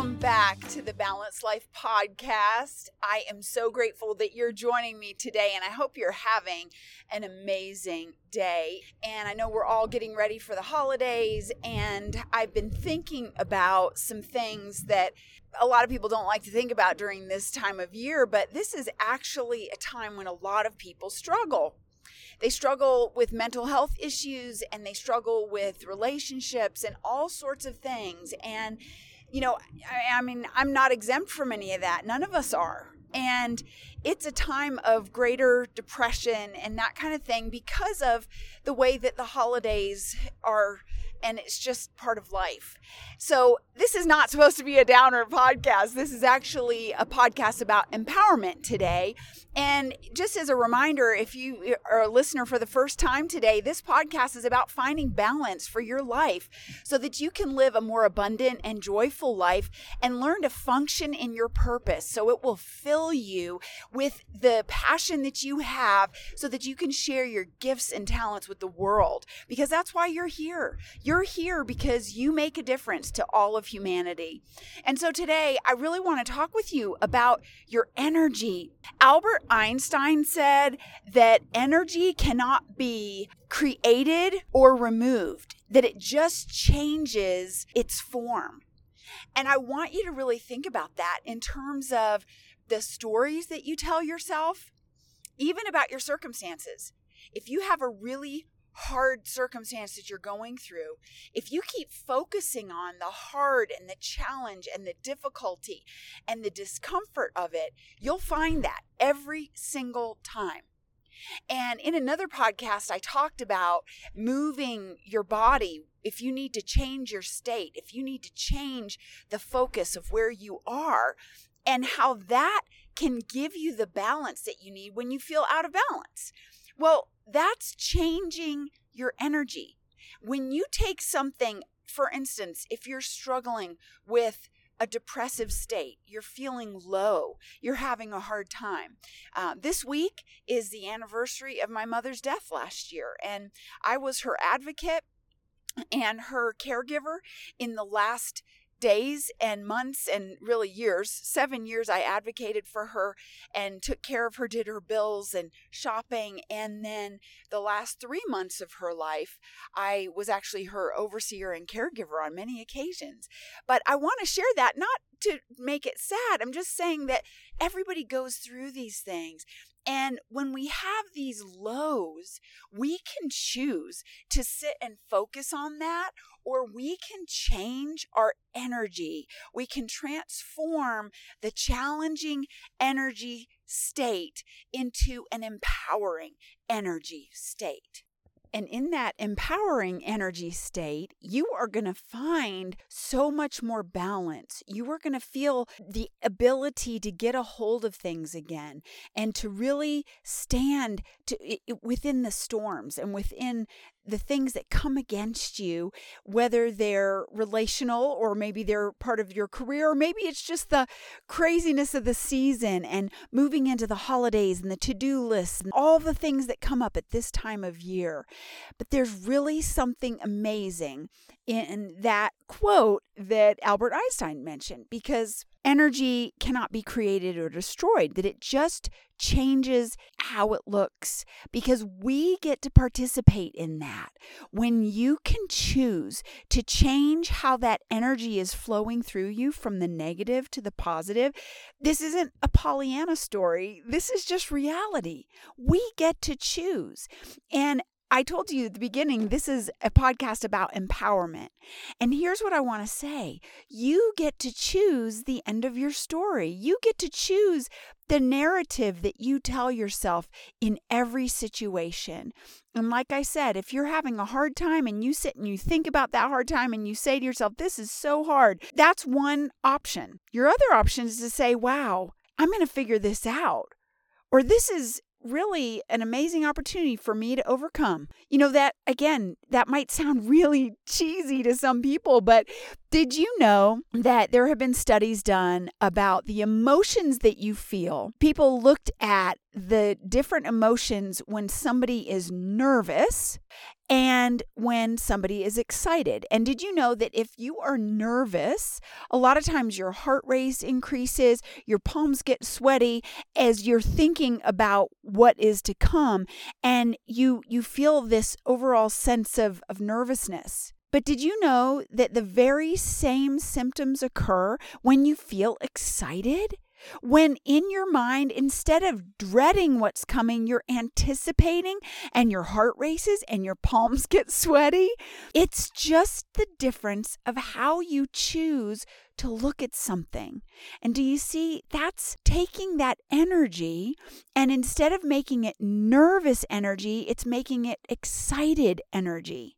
Welcome back to the Balanced Life podcast. I am so grateful that you're joining me today, and I hope you're having an amazing day. And I know we're all getting ready for the holidays, and I've been thinking about some things that a lot of people don't like to think about during this time of year, but this is actually a time when a lot of people struggle they struggle with mental health issues and they struggle with relationships and all sorts of things. And, you know, I, I, mean, I'm not exempt from any of that. None of us are. And it's a time of greater depression and that kind of thing because of the way that the holidays are and it's just part of life. So, this is not supposed to be a downer podcast. This is actually a podcast about empowerment today. And just as a reminder, if you are a listener for the first time today, this podcast is about finding balance for your life so that you can live a more abundant and joyful life and learn to function in your purpose. So, it will fill you with the passion that you have so that you can share your gifts and talents with the world because that's why you're here. You're you're here because you make a difference to all of humanity. And so today, I really want to talk with you about your energy. Albert Einstein said that energy cannot be created or removed, that it just changes its form. And I want you to really think about that in terms of the stories that you tell yourself, even about your circumstances. If you have a really hard circumstance that you're going through, if you keep focusing on the hard and the challenge and the difficulty and the discomfort of it, you'll find that every single time. And in another podcast, I talked about moving your body. If you need to change your state, if you need to change the focus of where you are, and how that can give you the balance that you need when you feel out of balance. Well, that's changing your energy. When you take something, for instance, if you're struggling with a depressive state, you're feeling low, you're having a hard time. Uh, this week is the anniversary of my mother's death last year, and I was her advocate and her caregiver in the last days and months and really years, seven years, I advocated for her and took care of her, did her bills and shopping. And then the last three months of her life, I was actually her overseer and caregiver on many occasions. But I want to share that not to make it sad. I'm just saying that everybody goes through these things. And when we have these lows, we can choose to sit and focus on that, or we can change our energy. We can transform the challenging energy state into an empowering energy state. And in that empowering energy state, you are going to find so much more balance. You are going to feel the ability to get a hold of things again and to really stand to, within the storms and within the things that come against you, whether they're relational or maybe they're part of your career, or maybe it's just the craziness of the season and moving into the holidays and the to do lists and all the things that come up at this time of year. But there's really something amazing in that quote that Albert Einstein mentioned because energy cannot be created or destroyed, that it just changes how it looks because we get to participate in that. When you can choose to change how that energy is flowing through you from the negative to the positive, this isn't a Pollyanna story. This is just reality. We get to choose. And I told you at the beginning, this is a podcast about empowerment. And here's what I want to say you get to choose the end of your story. You get to choose the narrative that you tell yourself in every situation. And like I said, if you're having a hard time and you sit and you think about that hard time and you say to yourself, this is so hard, that's one option. Your other option is to say, wow, I'm going to figure this out. Or this is really an amazing opportunity for me to overcome. You know, that again, that might sound really cheesy to some people, but did you know that there have been studies done about the emotions that you feel? People looked at the different emotions when somebody is nervous and when somebody is excited. And did you know that if you are nervous, a lot of times your heart rate increases, your palms get sweaty as you're thinking about what is to come and you you feel this overall sense of of nervousness. But did you know that the very same symptoms occur when you feel excited? When in your mind, instead of dreading what's coming, you're anticipating and your heart races and your palms get sweaty. It's just the difference of how you choose to look at something. And do you see? That's taking that energy and instead of making it nervous energy, it's making it excited energy.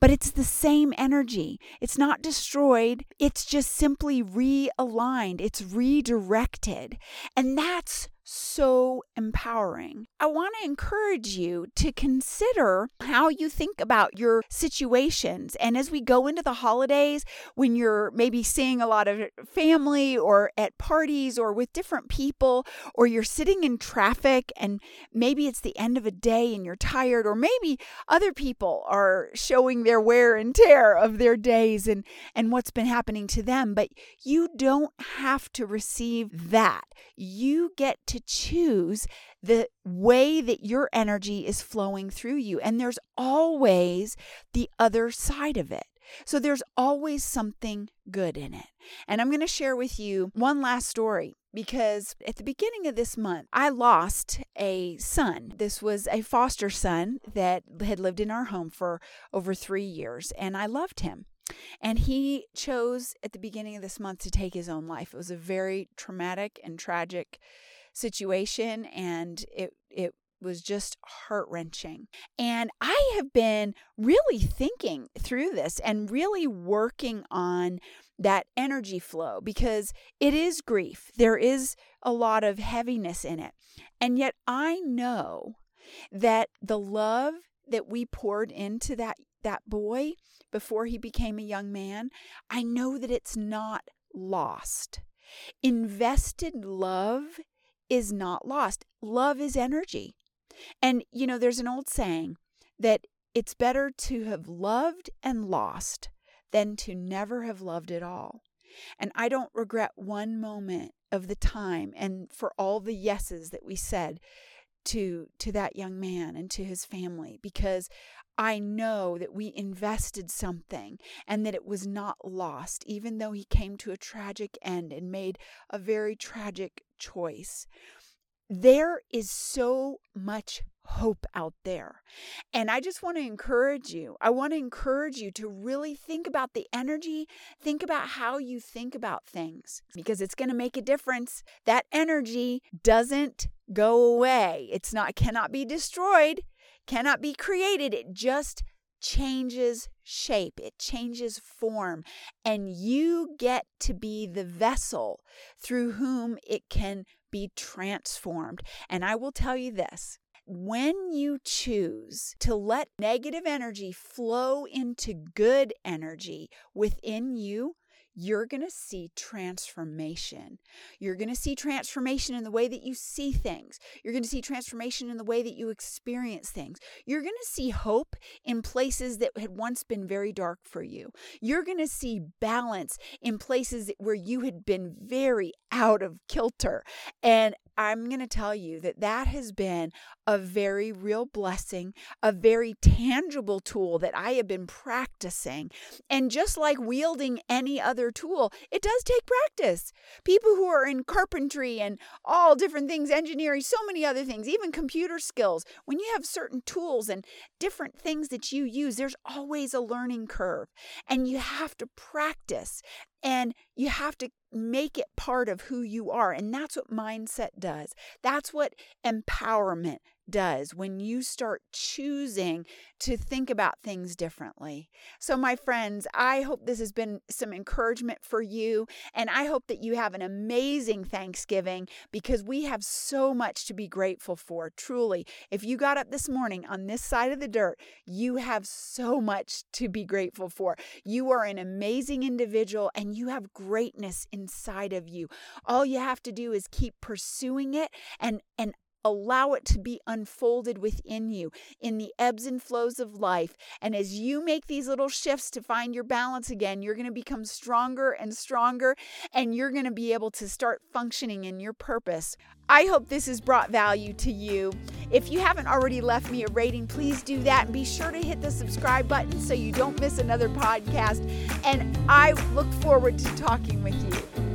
But it's the same energy. It's not destroyed, it's just simply realigned, it's redirected. And that's so empowering. I want to encourage you to consider how you think about your situations. And as we go into the holidays, when you're maybe seeing a lot of family or at parties or with different people, or you're sitting in traffic and maybe it's the end of a day and you're tired, or maybe other people are showing their wear and tear of their days and, and what's been happening to them. But you don't have to receive that. You get to to choose the way that your energy is flowing through you. And there's always the other side of it. So there's always something good in it. And I'm going to share with you one last story because at the beginning of this month, I lost a son. This was a foster son that had lived in our home for over three years, and I loved him. And he chose at the beginning of this month to take his own life. It was a very traumatic and tragic situation and it it was just heart wrenching. And I have been really thinking through this and really working on that energy flow because it is grief. There is a lot of heaviness in it. And yet I know that the love that we poured into that that boy before he became a young man, I know that it's not lost. Invested love is not lost. Love is energy. And, you know, there's an old saying that it's better to have loved and lost than to never have loved at all. And I don't regret one moment of the time and for all the yeses that we said to to that young man and to his family because I know that we invested something and that it was not lost, even though he came to a tragic end and made a very tragic choice. There is so much hope out there. And I just want to encourage you. I want to encourage you to really think about the energy, think about how you think about things because it's going to make a difference. That energy doesn't go away. It's not cannot be destroyed cannot be created. It just changes shape, it changes form, and you get to be the vessel through whom it can be transformed. And I will tell you this when you choose to let negative energy flow into good energy within you, you're going to see transformation. You're going to see transformation in the way that you see things. You're going to see transformation in the way that you experience things. You're going to see hope in places that had once been very dark for you. You're going to see balance in places where you had been very out of kilter. And I'm going to tell you that that has been a very real blessing, a very tangible tool that I have been practicing. And just like wielding any other tool, it does take practice. People who are in carpentry and all different things, engineering, so many other things, even computer skills, when you have certain tools and different things that you use, there's always a learning curve. And you have to practice and you have to make it part of who you are. And that's what mindset does. That's what empowerment does when you start choosing to think about things differently. So, my friends, I hope this has been some encouragement for you. And I hope that you have an amazing Thanksgiving because we have so much to be grateful for. Truly, if you got up this morning on this side of the dirt, you have so much to be grateful for. You are an amazing individual and you have greatness inside of you. All you have to do is keep pursuing it and, and allow it to be unfolded within you in the ebbs and flows of life. And as you make these little shifts to find your balance again, you're going to become stronger and stronger, and you're going to be able to start functioning in your purpose. I hope this has brought value to you. If you haven't already left me a rating, please do that and be sure to hit the subscribe button so you don't miss another podcast. And I look forward to talking with you.